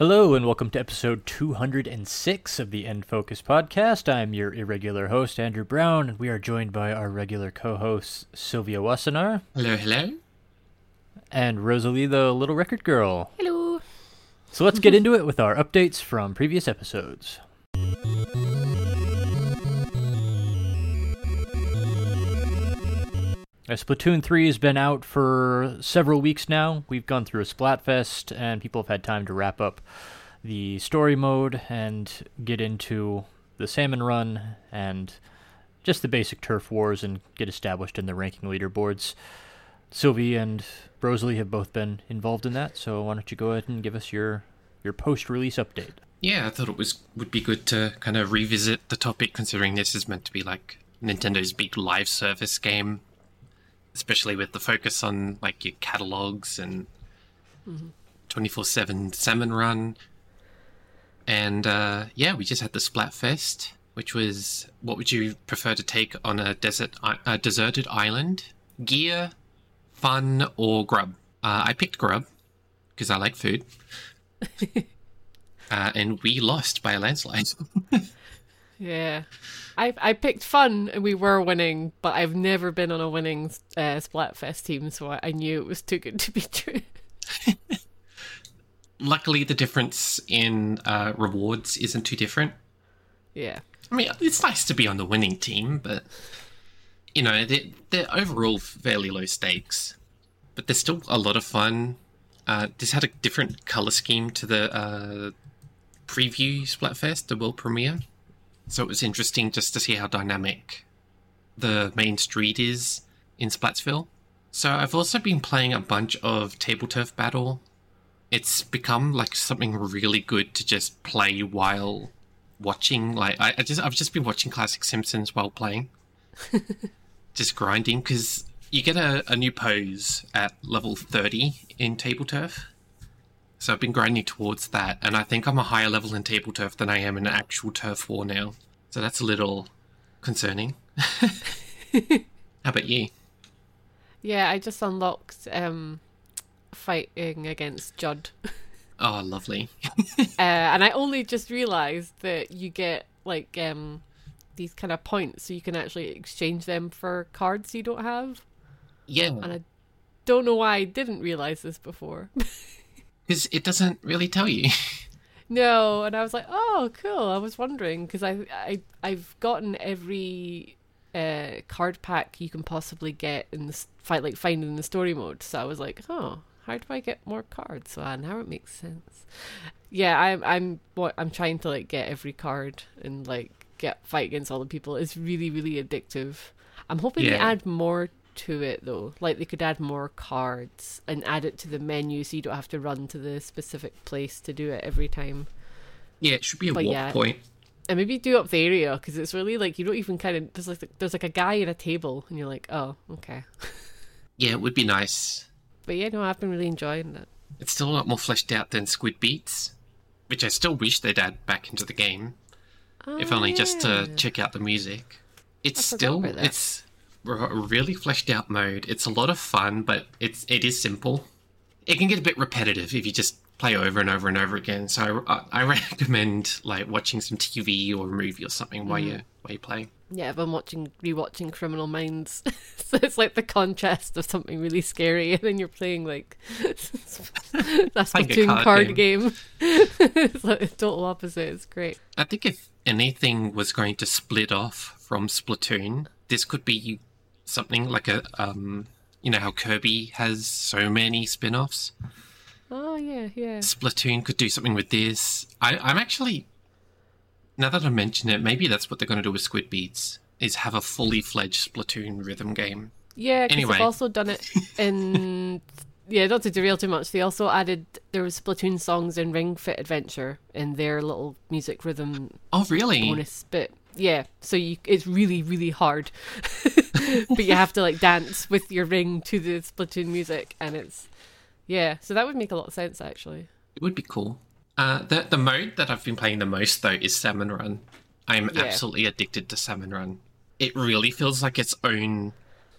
Hello, and welcome to episode 206 of the End Focus podcast. I'm your irregular host, Andrew Brown, and we are joined by our regular co hosts, Sylvia Wassenaar. Hello, hello. And Rosalie, the little record girl. Hello. So let's get into it with our updates from previous episodes. Uh, Splatoon 3 has been out for several weeks now. We've gone through a Splatfest, and people have had time to wrap up the story mode and get into the salmon run and just the basic turf wars and get established in the ranking leaderboards. Sylvie and Rosalie have both been involved in that, so why don't you go ahead and give us your, your post release update? Yeah, I thought it was would be good to kind of revisit the topic, considering this is meant to be like Nintendo's big live service game, especially with the focus on like your catalogs and 24 7 salmon run. And uh, yeah, we just had the Splatfest, which was what would you prefer to take on a desert, a deserted island? Gear, fun, or grub? Uh, I picked grub because I like food. uh, and we lost by a landslide. Yeah. I I picked fun and we were winning, but I've never been on a winning uh, Splatfest team, so I, I knew it was too good to be true. Luckily, the difference in uh, rewards isn't too different. Yeah. I mean, it's nice to be on the winning team, but you know, they're, they're overall fairly low stakes, but there's still a lot of fun. Uh, this had a different color scheme to the uh, preview Splatfest, the world premiere, so it was interesting just to see how dynamic the main street is in Splatsville. So I've also been playing a bunch of table turf battle. It's become like something really good to just play while watching like I, I just I've just been watching classic Simpsons while playing, just grinding because you get a, a new pose at level thirty in table turf. So I've been grinding towards that, and I think I'm a higher level in table turf than I am in actual turf war now. So that's a little concerning. How about you? Yeah, I just unlocked um fighting against Judd. Oh, lovely. uh, and I only just realized that you get like um these kind of points so you can actually exchange them for cards you don't have. Yeah, And I don't know why I didn't realize this before. because it doesn't really tell you. No, and I was like, "Oh, cool." I was wondering because I, I, I've gotten every uh, card pack you can possibly get in the fight, like find in the story mode. So I was like, "Oh, how do I get more cards?" So uh, now it makes sense. Yeah, I'm, I'm, what I'm trying to like get every card and like get fight against all the people. It's really, really addictive. I'm hoping they add more to it though. Like they could add more cards and add it to the menu so you don't have to run to the specific place to do it every time. yeah, it should be a But walk yeah. point. And maybe do up the area because it's really like you don't even kind of there's like there's like a guy at a table and you're like oh okay. Yeah, it would be nice. But yeah, no, I've been really enjoying it. It's still a lot more fleshed out than Squid Beats, which I still wish they'd add back into the game, if Oh, only just to ah. check out the music. It's still it's really fleshed out mode. It's a lot of fun, but it's it is simple. It can get a bit repetitive if you just play over and over and over again. So uh, I, I recommend like watching some TV or a movie or something while mm. you while you play. Yeah, I've been watching rewatching Criminal Minds, so it's like the contrast of something really scary, and then you're playing like that's Like a Splatoon card card, game. it's like a total opposite. It's great. I think if anything was going to split off from Splatoon, this could be something like a um you know how Kirby has so many spin-offs. Oh yeah, yeah. Splatoon could do something with this. I, I'm actually now that I mention it, maybe that's what they're going to do with Squid Beats is have a fully fledged Splatoon rhythm game. Yeah, because Anyway. they've also done it in. yeah, not to derail too much. They also added there was Splatoon songs in Ring Fit Adventure in their little music rhythm Oh, really? bonus bit. Yeah, so you it's really really hard, but you have to like dance with your ring to the Splatoon music, and it's yeah. So that would make a lot of sense actually. It would be cool. Uh, the the mode that I've been playing the most though is Salmon Run. I'm Yeah. absolutely addicted to Salmon Run. It really feels like its own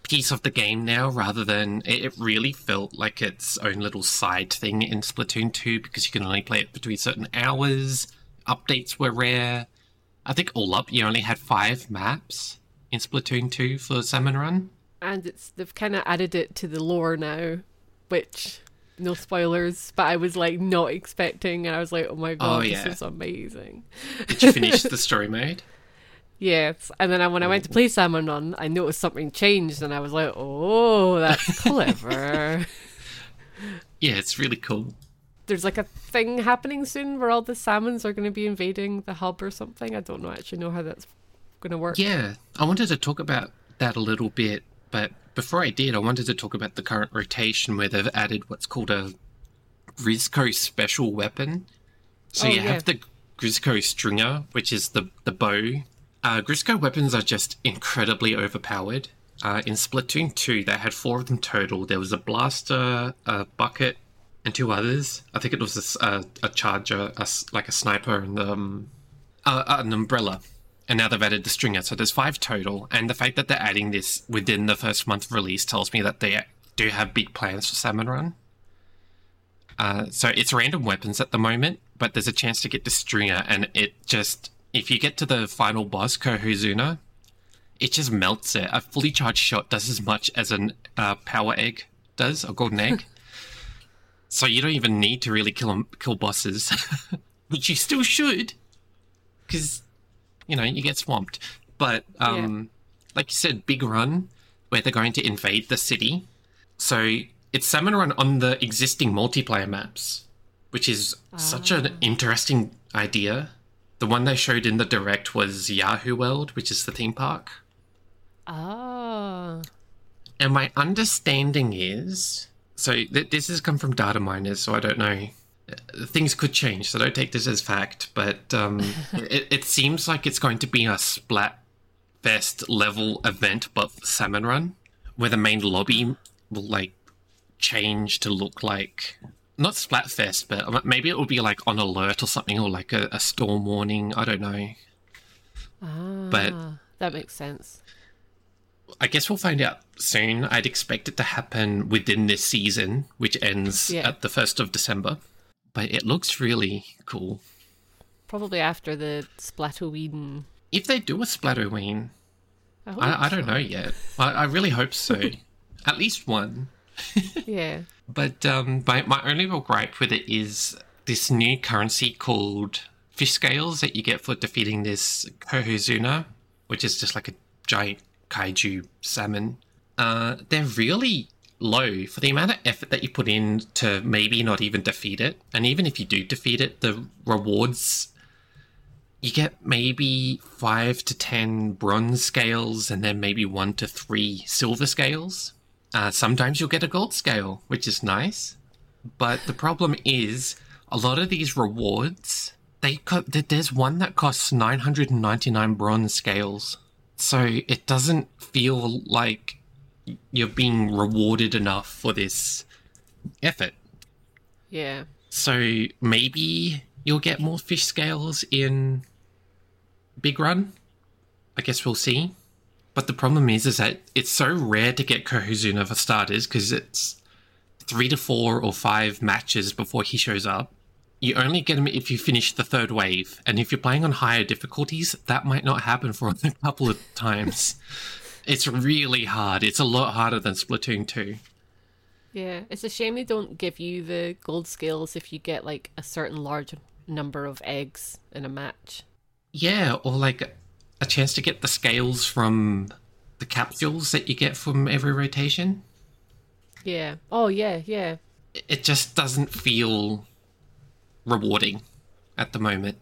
piece of the game now rather than it, it really felt like its own little side thing in Splatoon 2 because you can only play it between certain hours. Updates were rare. I think all up you only had five maps in Splatoon 2 for Salmon Run. And it's they've kind of added it to the lore now, which no spoilers, but I was like not expecting, and I was like, oh my oh, god, Oh, yeah. this is amazing. Did you finish the story mode? Yes, and then I, when I went to play Salmon Run, I noticed something changed, and I was like, oh, that's clever. Yeah, it's really cool. There's like a thing happening soon where all the salmons are going to be invading the hub or something. I don't know actually know how that's going to work. Yeah, I wanted to talk about that a little bit, but before I did, I wanted to talk about the current rotation where they've added what's called a Grizzco special weapon. So Oh, you yeah. have the Grizzco Stringer, which is the the bow. Uh, Grizzco weapons are just incredibly overpowered. Uh, in Splatoon 2, they had four of them total. There was a blaster, a bucket, and two others. I think it was a charger, a s like a sniper, and um, an umbrella. And now they've added the stringer, so there's five total. And the fact that they're adding this within the first month of release tells me that they do have big plans for Salmon Run. Uh, so it's random weapons at the moment, but there's a chance to get the stringer, and it just if you get to the final boss, Cohozuna, it just melts it. A fully charged shot does as much as an uh, power egg does, a golden egg. so you don't even need to really kill 'em- kill bosses, which you still should, because you know you get swamped. But um, like you said, big run where they're going to invade the city. So it's Salmon Run on the existing multiplayer maps, which is such an interesting idea. The one they showed in the direct was Wahoo World, which is the theme park. Ah, And my understanding is so th- this has come from data miners, so I don't know. Things could change, so don't take this as fact. But um, it, it seems like it's going to be a Splatfest level event, but Salmon Run, where the main lobby will like change to look like not Splatfest, but maybe it will be like on alert or something, or like a, a storm warning. I don't know. ah, But- that makes sense. I guess we'll find out soon. I'd expect it to happen within this season, which ends Yeah. at the 1st of December. But it looks really cool. Probably after the Splatoween. If they do a Splatoween, I, I, I don't so. know yet. I, I really hope so. at least one. Yeah. But um, my, my only real gripe with it is this new currency called fish scales that you get for defeating this Cohozuna, which is just like a giant kaiju salmon. Uh, they're really low for the amount of effort that you put in to maybe not even defeat it. And even if you do defeat it, the rewards you get maybe five to ten bronze scales and then maybe one to three silver scales. Uh, sometimes you'll get a gold scale, which is nice. But the problem is, a lot of these rewards, they co- there's one that costs 999 bronze scales. So it doesn't feel like you're being rewarded enough for this effort. Yeah. So maybe you'll get more fish scales in Big Run. I guess we'll see. But the problem is, is that it's so rare to get Cohozuna for starters because it's three to four or five matches before he shows up. You only get them if you finish the third wave, and if you're playing on higher difficulties, that might not happen for a couple of times. it's really hard. It's a lot harder than Splatoon 2. Yeah. It's a shame they don't give you the gold scales if you get like a certain large number of eggs in a match. Yeah, or like a chance to get the scales from the capsules that you get from every rotation. Yeah. Oh yeah, yeah. It- It just doesn't feel rewarding at the moment.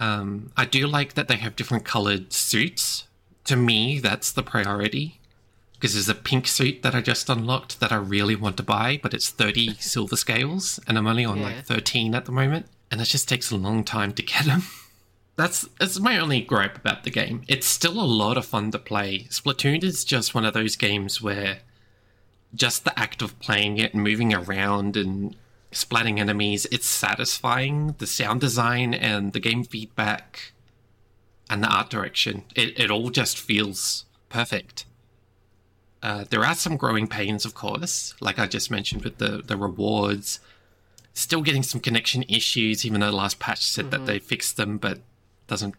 Um, I do like that they have different colored suits. To me, that's the priority. Because there's a pink suit that I just unlocked that I really want to buy, but it's 30 silver scales, and I'm only on Yeah. like 13 at the moment, and it just takes a long time to get them. That's that's my only gripe about the game. It's still a lot of fun to play. Splatoon is just one of those games where just the act of playing it and moving around and splatting enemies, it's satisfying. The sound design and the game feedback and the art direction, it, it all just feels perfect. Uh, there are some growing pains, of course, like I just mentioned with the, the rewards. Still getting some connection issues, even though the last patch said that they fixed them, but doesn't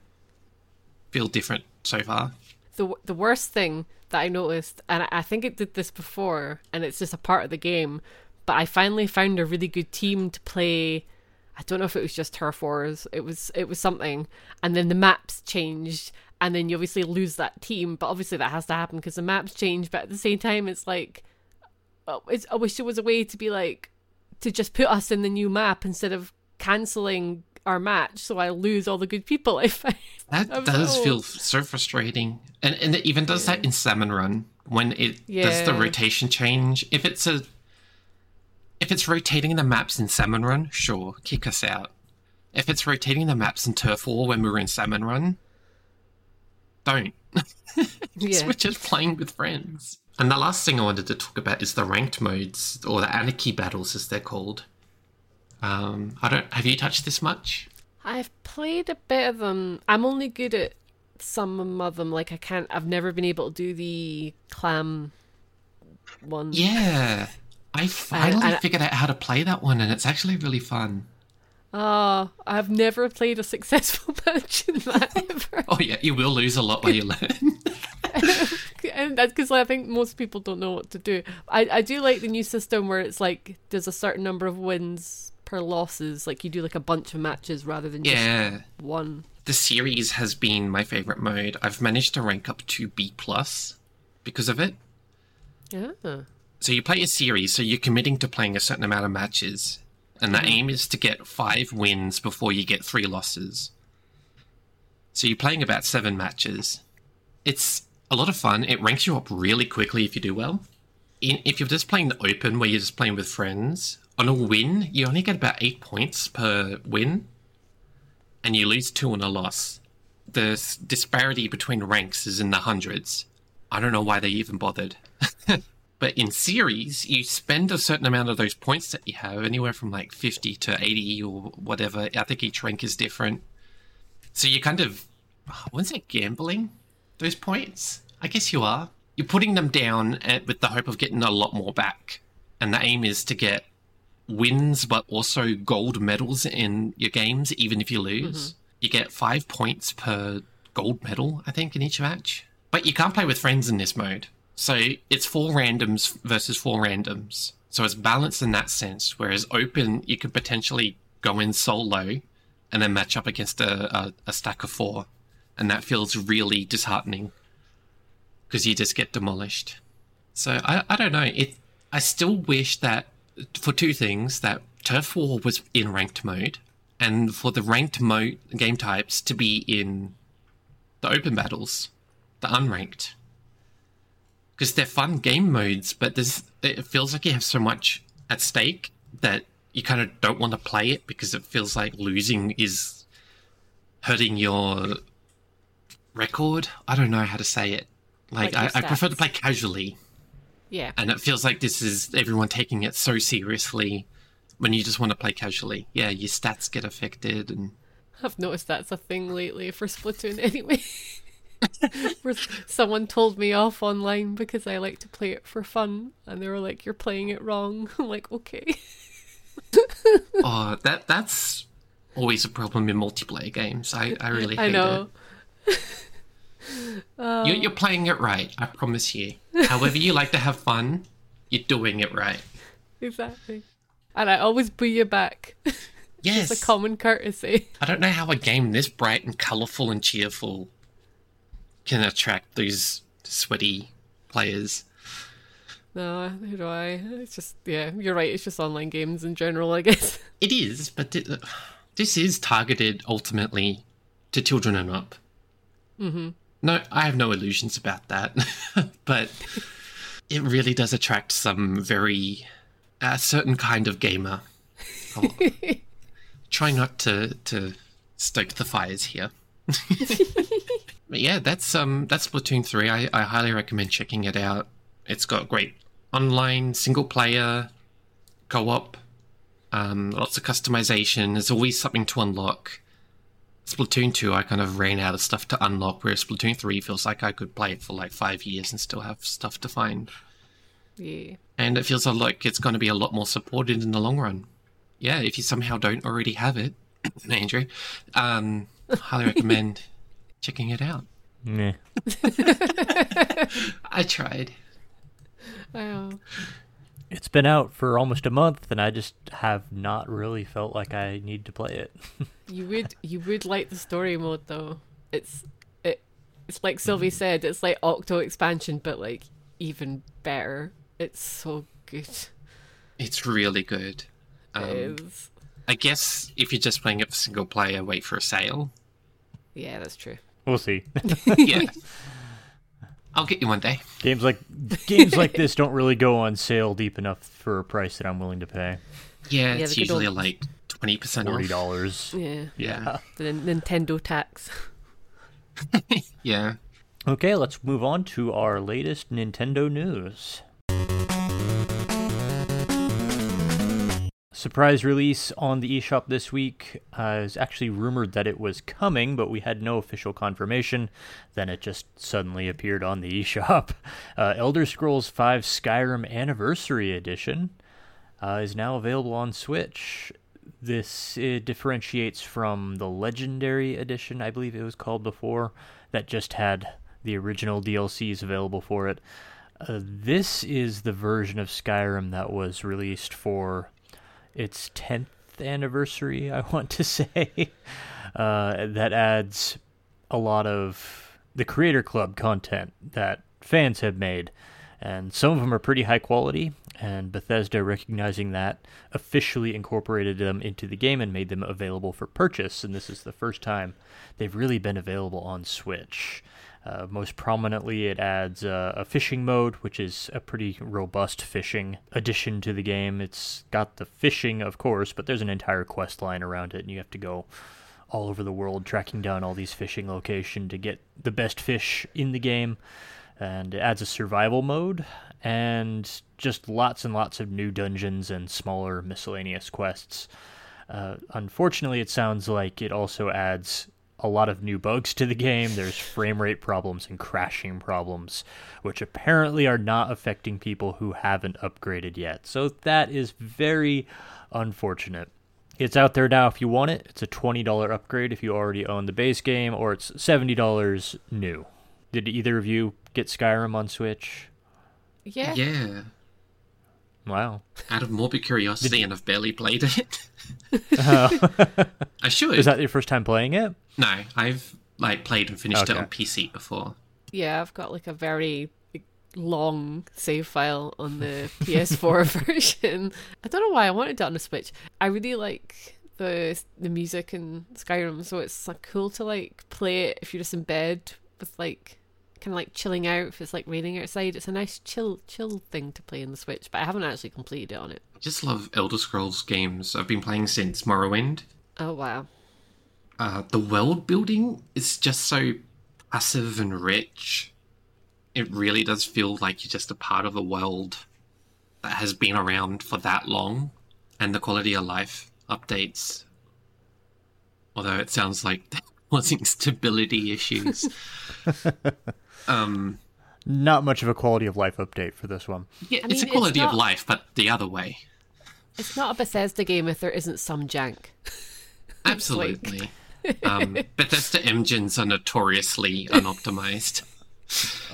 feel different so far. the the worst thing that I noticed, and I think it did this before, and it's just a part of the game. But I finally found a really good team to play. I don't know if it was just turf wars. It was it was something, and then the maps changed, and then you obviously lose that team. But obviously that has to happen because the maps change. But at the same time, it's like, oh, it's, I wish there was a way to be like to just put us in the new map instead of canceling our match, so I lose all the good people I find. That I'm does so- feel so frustrating, and and it even does that in Salmon Run when it does the rotation change. If it's a if it's rotating the maps in Salmon Run, sure, kick us out. If it's rotating the maps in Turf War when we were in Salmon Run, don't. Yeah. We're just playing with friends. And the last thing I wanted to talk about is the ranked modes, or the anarchy battles, as they're called. Um, I don't. Have you touched this much? I've played a bit of them. I'm only good at some of them. Like I can't. I've never been able to do the clam one. Yeah. I finally and- figured out how to play that one, and it's actually really fun. Oh, I've never played a successful match in that ever. Oh yeah, you will lose a lot while you learn. and that's because I think most people don't know what to do. I I do like the new system where it's like there's a certain number of wins per losses. Like you do like a bunch of matches rather than just yeah, one. the series has been my favorite mode. I've managed to rank up to B plus because of it. Yeah. So you play a series, so you're committing to playing a certain amount of matches, and the mm-hmm. aim is to get five wins before you get three losses. So you're playing about seven matches. It's a lot of fun. It ranks you up really quickly if you do well. In, if you're just playing the open, where you're just playing with friends, on a win, you only get about eight points per win, and you lose two on a loss. The disparity between ranks is in the hundreds. I don't know why they even bothered. But in series, you spend a certain amount of those points that you have, anywhere from like 50 to 80 or whatever. I think each rank is different. So you're kind of, what's it, gambling those points? I guess you are. You're putting them down at, with the hope of getting a lot more back. And the aim is to get wins, but also gold medals in your games, even if you lose. Mm-hmm. You get five points per gold medal, I think, in each match. But you can't play with friends in this mode. So it's four randoms versus four randoms. So it's balanced in that sense. Whereas open, you could potentially go in solo and then match up against a, a, a stack of four. And that feels really disheartening because you just get demolished. So I, I don't know. It I still wish that for two things that Turf War was in ranked mode and for the ranked mode game types to be in the open battles, the unranked because they're fun game modes, but there's it feels like you have so much at stake that you kind of don't want to play it because it feels like losing is hurting your record. I don't know how to say it. Like, Like I, I prefer to play casually, Yeah. and it feels like this is everyone taking it so seriously when you just want to play casually. Yeah, your stats get affected, and I've noticed that's a thing lately for Splatoon anyway. Where someone told me off online because I like to play it for fun, and they were like, "You're playing it wrong." I'm like, "Okay." oh, that that's always a problem in multiplayer games. I, I really hate I know. it. You're, you're playing it right, I promise you. However, you like to have fun, you're doing it right. Exactly. And I always boo you back. Yes. it's a common courtesy. I don't know how a game this bright and colourful and cheerful can attract these sweaty players. No, who do I? It's just yeah, you're right. It's just online games in general, I guess. It is, but th- this is targeted ultimately to children and up. Mm-hmm. No, I have no illusions about that, but it really does attract some very a certain kind of gamer. Oh, try not to to stoke the fires here. But yeah, that's um that's Splatoon three. I, I highly recommend checking it out. It's got great online single player, co op, um, lots of customization. There's always something to unlock. Splatoon 2, I kind of ran out of stuff to unlock, whereas Splatoon 3 feels like I could play it for like five years and still have stuff to find. Yeah. And it feels like it's going to be a lot more supported in the long run. Yeah, if you somehow don't already have it, Andrew, um, highly recommend checking it out. Meh. I tried. Wow. It's been out for almost a month, and I just have not really felt like I need to play it. You would you would like the story mode though. It's it it's like Sylvie said, it's like Octo expansion but like even better. It's so good. It's really good. Um, it is. I guess if you're just playing it for single player, wait for a sale. Yeah, that's true. We'll see. yeah. I'll get you one day. games like games like this don't really go on sale deep enough for a price that I'm willing to pay. Yeah, Yeah, it's the usually old- like 20% Forty off. dollars. Yeah. Yeah. The Nintendo tax. Yeah. Okay, let's move on to our latest Nintendo news. Surprise release on the eShop this week. Uh, it's actually rumored that it was coming, but we had no official confirmation. Then it just suddenly appeared on the eShop. Uh, Elder Scrolls V Skyrim Anniversary Edition uh, is now available on Switch. This differentiates from the Legendary Edition, I believe it was called before, that just had the original DLCs available for it. Uh, this is the version of Skyrim that was released for its 10th anniversary, I want to say. Uh, that adds a lot of the Creator Club content that fans have made. And some of them are pretty high quality, and Bethesda, recognizing that, officially incorporated them into the game and made them available for purchase. And this is the first time they've really been available on Switch. Uh, most prominently, it adds uh, a fishing mode, which is a pretty robust fishing addition to the game. It's got the fishing, of course, but there's an entire quest line around it, and you have to go all over the world tracking down all these fishing locations to get the best fish in the game. And it adds a survival mode and just lots and lots of new dungeons and smaller miscellaneous quests. Uh, unfortunately, it sounds like it also adds a lot of new bugs to the game. There's frame rate problems and crashing problems, which apparently are not affecting people who haven't upgraded yet. So that is very unfortunate. It's out there now if you want it. It's a $20 upgrade if you already own the base game, or it's $70 new. Did either of you get Skyrim on Switch? Yeah. Yeah. Wow. Out of morbid curiosity, and I've barely played it. Oh. I should. Is that your first time playing it? No, I've like played and finished it on PC before. Yeah, I've got like a very long save file on the PS4 version. I don't know why I wanted it on the Switch. I really like the the music in Skyrim, so it's like cool to like play it if you're just in bed with like kind of like chilling out if it's like raining outside. It's a nice chill chill thing to play in the Switch, but I haven't actually completed it on it. I just love Elder Scrolls games. I've been playing since Morrowind. Oh wow. Uh, the world building is just so passive and rich. It really does feel like you're just a part of a world that has been around for that long, and the quality of life updates. Although it sounds like there wasn't stability issues. um, Not much of a quality of life update for this one. yeah, I it's a mean, it's quality of life, but the other way. It's not a Bethesda game if there isn't some jank. Absolutely. um, Bethesda engines are notoriously unoptimized.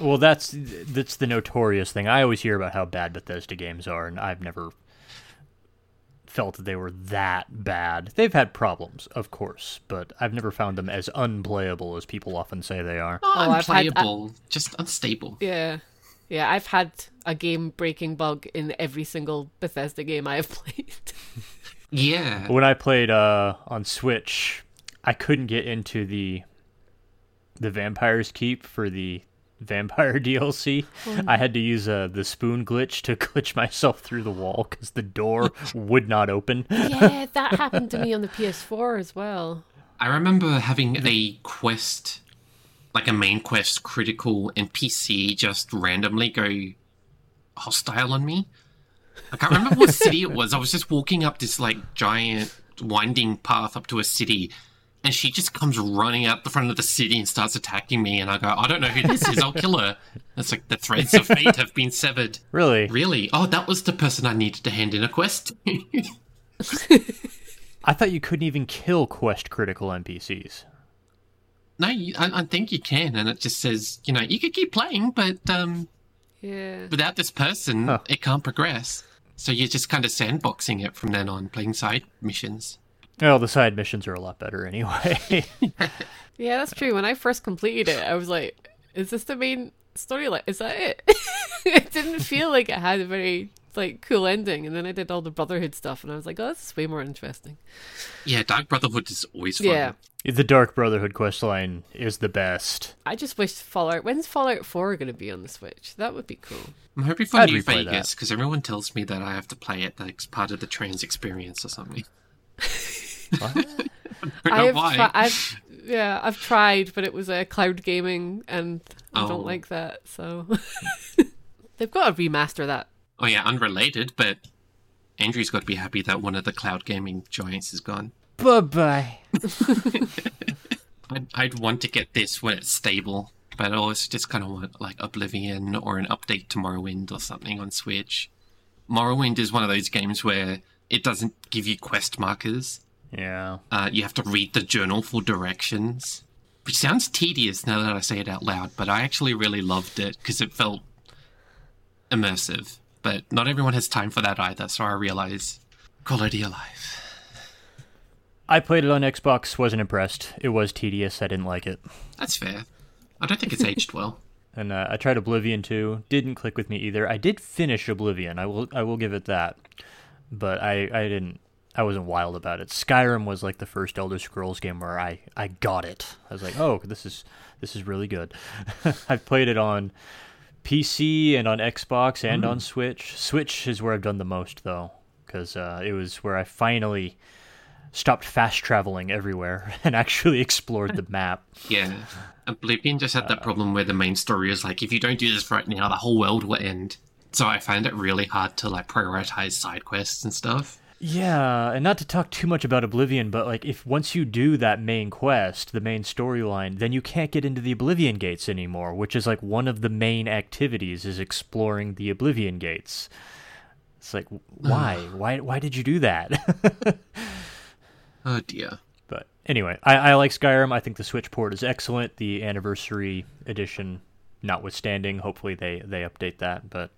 Well, that's that's the notorious thing. I always hear about how bad Bethesda games are, and I've never felt that they were that bad. They've had problems, of course, but I've never found them as unplayable as people often say they are. Not Oh, I've had- unplayable, just unstable. Yeah. Yeah, I've had a game breaking bug in every single Bethesda game I have played. Yeah. When I played uh, on Switch, I couldn't get into the the Vampire's Keep for the Vampire DLC. I had to use uh, the spoon glitch to glitch myself through the wall because the door would not open. yeah, that happened to me on the PS4 as well. I remember having a quest, like a main quest, critical NPC just randomly go hostile on me. I can't remember what city it was. I was just walking up this like giant winding path up to a city, and she just comes running out the front of the city and starts attacking me. And I go, I don't know who this is. I'll kill her. It's like the threads of fate have been severed. Really? Really? Oh, that was the person I needed to hand in a quest. I thought you couldn't even kill quest critical NPCs. no, you, I, I think you can, and it just says, you know, you could keep playing, but um, Yeah. without this person, Huh. it can't progress. So you're just kind of sandboxing it from then on, playing side missions. Well, the side missions are a lot better anyway. Yeah, that's true. When I first completed it, I was like, is this the main storyline? Is that it? it didn't feel like it had a very like cool ending. And then I did all the Brotherhood stuff and I was like, oh, this is way more interesting. Yeah, Dark Brotherhood is always fun. Yeah. the Dark Brotherhood questline is the best. I just wish Fallout when's Fallout 4 gonna be on the Switch? That would be cool. I'm hoping for I'd New Vegas because everyone tells me that I have to play it like it's part of the trans experience or something. What? I don't know I've why. tri- I've yeah, I've tried, but it was a uh, cloud gaming and I Oh. don't like that, so they've got to remaster that. Oh yeah, unrelated, but Andrew's got to be happy that one of the cloud gaming giants is gone. bye bye. I'd, I'd want to get this when it's stable, but I always just kind of want like Oblivion or an update to Morrowind or something on Switch. Morrowind is one of those games where it doesn't give you quest markers. Yeah. Uh, you have to read the journal for directions, which sounds tedious now that I say it out loud, but I actually really loved it because it felt immersive. But not everyone has time for that either, so I realize quality of life. I played it on Xbox, wasn't impressed. It was tedious, I didn't like it. That's fair. I don't think it's aged well. And uh, I tried Oblivion too, didn't click with me either. I did finish Oblivion, I will I will give it that. But I, I didn't I wasn't wild about it. Skyrim was like the first Elder Scrolls game where I, I got it. I was like, oh, this is this is really good. I've played it on PC and on Xbox and on Switch. Switch is where I've done the most though, because uh, it was where I finally stopped fast traveling everywhere and actually explored the map. Yeah. Oblivion just had that problem where the main story is like, if you don't do this right now, the whole world will end. So I find it really hard to like prioritize side quests and stuff. Yeah, and not to talk too much about Oblivion, but like if once you do that main quest, the main storyline, then you can't get into the Oblivion Gates anymore, which is like one of the main activities is exploring the Oblivion Gates. It's like why? why why did you do that? Oh dear. but anyway, I, I like Skyrim. I think the Switch port is excellent. The anniversary edition notwithstanding, hopefully they they update that, but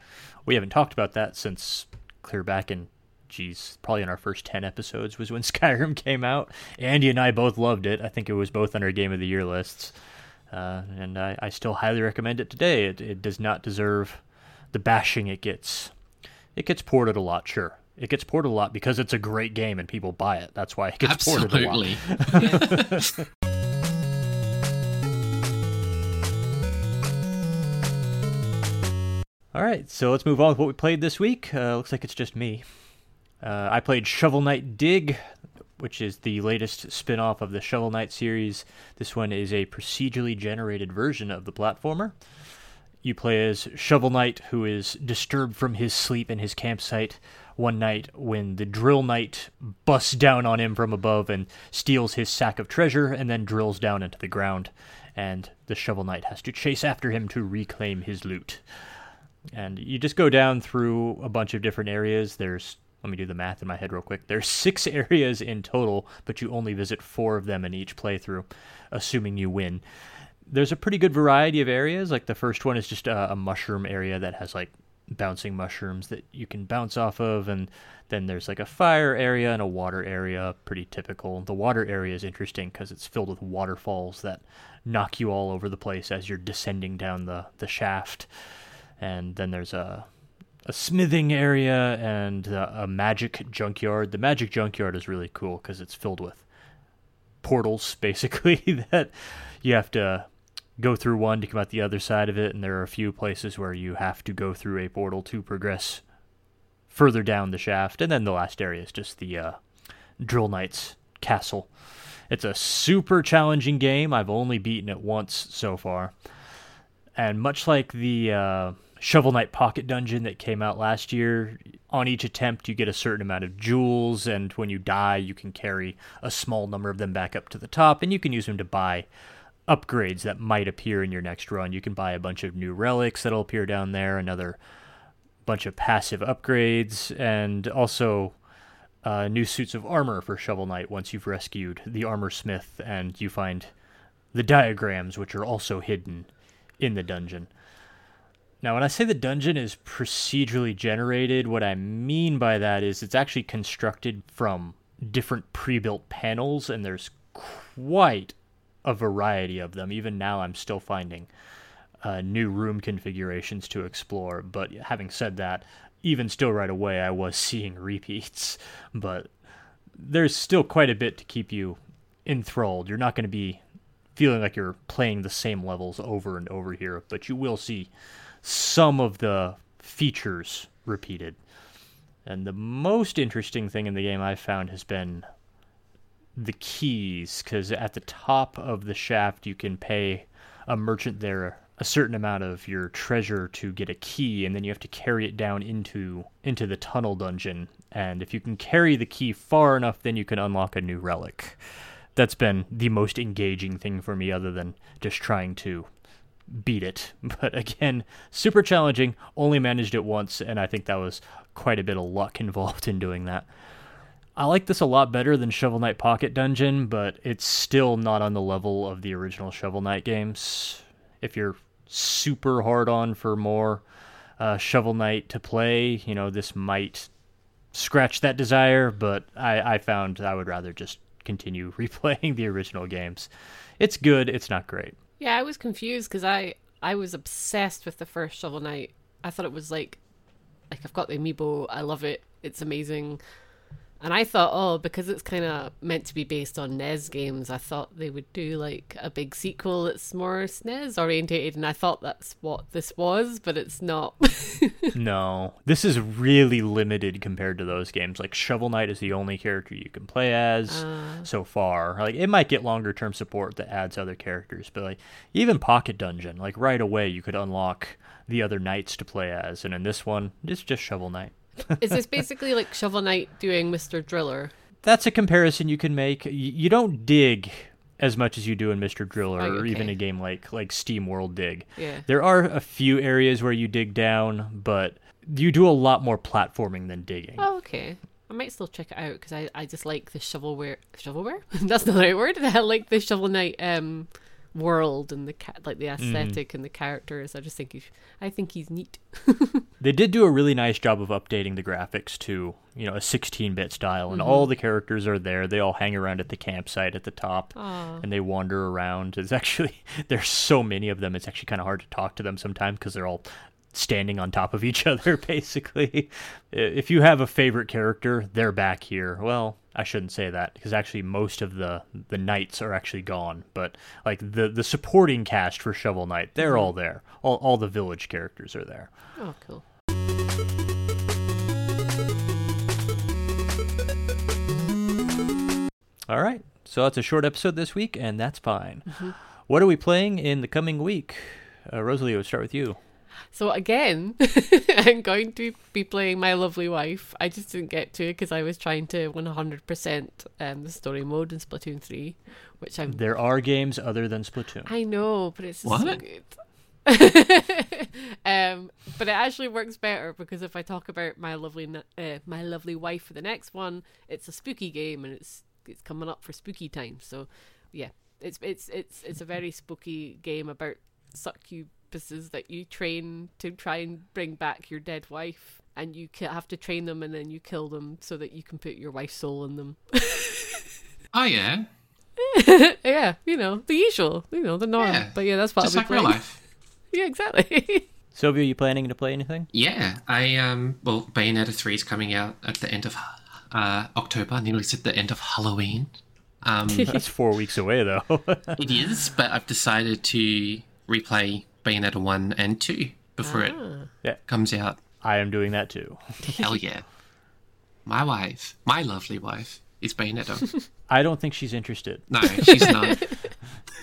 we haven't talked about that since clear back in geez, probably in our first 10 episodes was when Skyrim came out. Andy and I both loved it. I think it was both on our Game of the Year lists. Uh, and I, I still highly recommend it today. It, it does not deserve the bashing it gets. It gets ported a lot, sure. It gets ported a lot because it's a great game and people buy it. That's why it gets ported a lot. Absolutely. All right, so let's move on with what we played this week. Uh, looks like it's just me. Uh, I played Shovel Knight Dig, which is the latest spin off of the Shovel Knight series. This one is a procedurally generated version of the platformer. You play as Shovel Knight, who is disturbed from his sleep in his campsite one night when the Drill Knight busts down on him from above and steals his sack of treasure and then drills down into the ground. And the Shovel Knight has to chase after him to reclaim his loot. And you just go down through a bunch of different areas. There's, let me do the math in my head real quick. There's six areas in total, but you only visit four of them in each playthrough, assuming you win. There's a pretty good variety of areas. Like the first one is just a, a mushroom area that has like bouncing mushrooms that you can bounce off of. And then there's like a fire area and a water area, pretty typical. The water area is interesting because it's filled with waterfalls that knock you all over the place as you're descending down the, the shaft and then there's a a smithing area and a, a magic junkyard. The magic junkyard is really cool because it's filled with portals, basically that you have to go through one to come out the other side of it, and there are a few places where you have to go through a portal to progress further down the shaft, and then the last area is just the uh, Drill Knight's castle. It's a super challenging game. I've only beaten it once so far and much like the uh, Shovel Knight Pocket Dungeon that came out last year. On each attempt, you get a certain amount of jewels, and when you die, you can carry a small number of them back up to the top, and you can use them to buy upgrades that might appear in your next run. You can buy a bunch of new relics that'll appear down there, another bunch of passive upgrades, and also uh, new suits of armor for Shovel Knight once you've rescued the armor smith and you find the diagrams, which are also hidden in the dungeon. Now, when I say the dungeon is procedurally generated, what I mean by that is it's actually constructed from different pre built panels, and there's quite a variety of them. Even now, I'm still finding uh, new room configurations to explore. But having said that, even still right away, I was seeing repeats. But there's still quite a bit to keep you enthralled. You're not going to be feeling like you're playing the same levels over and over here, but you will see some of the features repeated. And the most interesting thing in the game I've found has been the keys, because at the top of the shaft, you can pay a merchant there a certain amount of your treasure to get a key and then you have to carry it down into into the tunnel dungeon and if you can carry the key far enough then you can unlock a new relic that's been the most engaging thing for me other than just trying to beat it but again super challenging only managed it once and i think that was quite a bit of luck involved in doing that I like this a lot better than Shovel Knight Pocket Dungeon, but it's still not on the level of the original Shovel Knight games if you're super hard on for more uh, Shovel Knight to play, you know, this might scratch that desire, but I, I found I would rather just continue replaying the original games. It's good, it's not great. Yeah, I was confused because I I was obsessed with the first Shovel Knight. I thought it was like like I've got the amiibo, I love it, it's amazing. And I thought, oh, because it's kind of meant to be based on NES games, I thought they would do like a big sequel that's more SNES orientated. And I thought that's what this was, but it's not. no, this is really limited compared to those games. Like Shovel Knight is the only character you can play as uh, so far. Like it might get longer term support that adds other characters, but like even Pocket Dungeon, like right away you could unlock the other knights to play as, and in this one, it's just Shovel Knight. Is this basically like Shovel Knight doing Mr. Driller? That's a comparison you can make. You don't dig as much as you do in Mr. Driller oh, okay. or even a game like like Steam World Dig. Yeah. There are a few areas where you dig down, but you do a lot more platforming than digging. Oh, okay. I might still check it out because I, I just like the shovelware shovelware. That's not the right word. I like the Shovel Knight um world and the cat like the mm-hmm. aesthetic mm. and the characters. I just think he's I think he's neat. they did do a really nice job of updating the graphics to you know a 16-bit style, and mm-hmm. all the characters are there. They all hang around at the campsite at the top, Aww. and they wander around. It's actually there's so many of them. It's actually kind of hard to talk to them sometimes because they're all standing on top of each other basically if you have a favorite character they're back here well I shouldn't say that because actually most of the the knights are actually gone. But like the the supporting cast for Shovel Knight, they're all there. All all the village characters are there. Oh, cool. All right. So that's a short episode this week, and that's fine. Mm-hmm. What are we playing in the coming week? Uh, Rosalie, we'll start with you. So again, I'm going to be playing My Lovely Wife. I just didn't get to it because I was trying to 100% um, the story mode in Splatoon 3, which I'm. There are games other than Splatoon. I know, but it's what? so good. um, but it actually works better because if I talk about my lovely uh, my lovely wife for the next one, it's a spooky game and it's it's coming up for spooky time. So yeah, it's it's it's it's a very spooky game about succubus purposes that you train to try and bring back your dead wife and you have to train them and then you kill them so that you can put your wife's soul in them. oh yeah. yeah, you know, the usual, you know, the norm. Yeah, but yeah, that's what Just I'll like playing. life. yeah, exactly. Sylvia, are you planning to play anything? Yeah, I um well Bayonetta 3 is coming out at the end of uh October, nearly said the end of Halloween. Um That's 4 weeks away though. it is, but I've decided to replay Bayonetta 1 and 2 before ah. it comes out. I am doing that too. Hell yeah. My wife, my lovely wife, is Bayonetta. I don't think she's interested. No, she's not.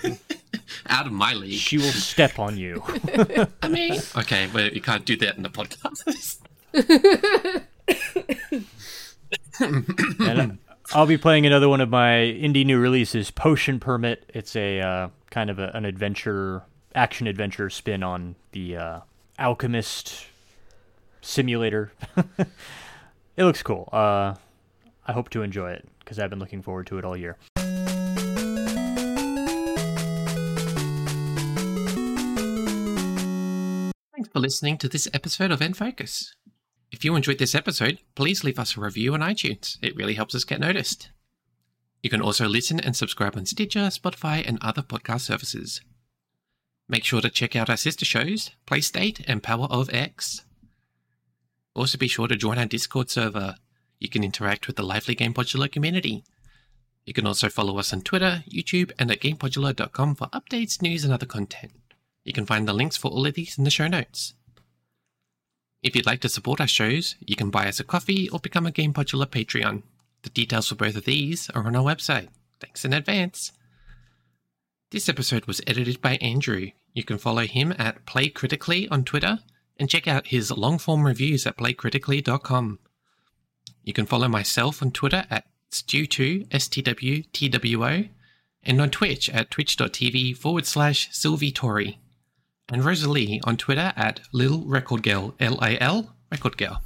out of my league. She will step on you. I mean, okay, but you can't do that in the podcast. and I'll be playing another one of my indie new releases, Potion Permit. It's a uh, kind of a, an adventure, action adventure spin on the uh, Alchemist simulator. it looks cool. Uh, I hope to enjoy it because I've been looking forward to it all year. Thanks for listening to this episode of N Focus. If you enjoyed this episode, please leave us a review on iTunes. It really helps us get noticed. You can also listen and subscribe on Stitcher, Spotify, and other podcast services. Make sure to check out our sister shows, Playstate and Power of X. Also be sure to join our Discord server. You can interact with the lively Game Podular community. You can also follow us on Twitter, YouTube, and at GamePodular.com for updates, news, and other content. You can find the links for all of these in the show notes. If you'd like to support our shows, you can buy us a coffee or become a Game Podular Patreon. The details for both of these are on our website. Thanks in advance. This episode was edited by Andrew. You can follow him at Play Critically on Twitter and check out his long form reviews at playcritically.com. You can follow myself on Twitter at Stew2, S-T-W-T-W-O, and on Twitch at twitch.tv forward slash Sylvie Tory and Rosalie on Twitter at Lil Record Girl, L A L Record Girl.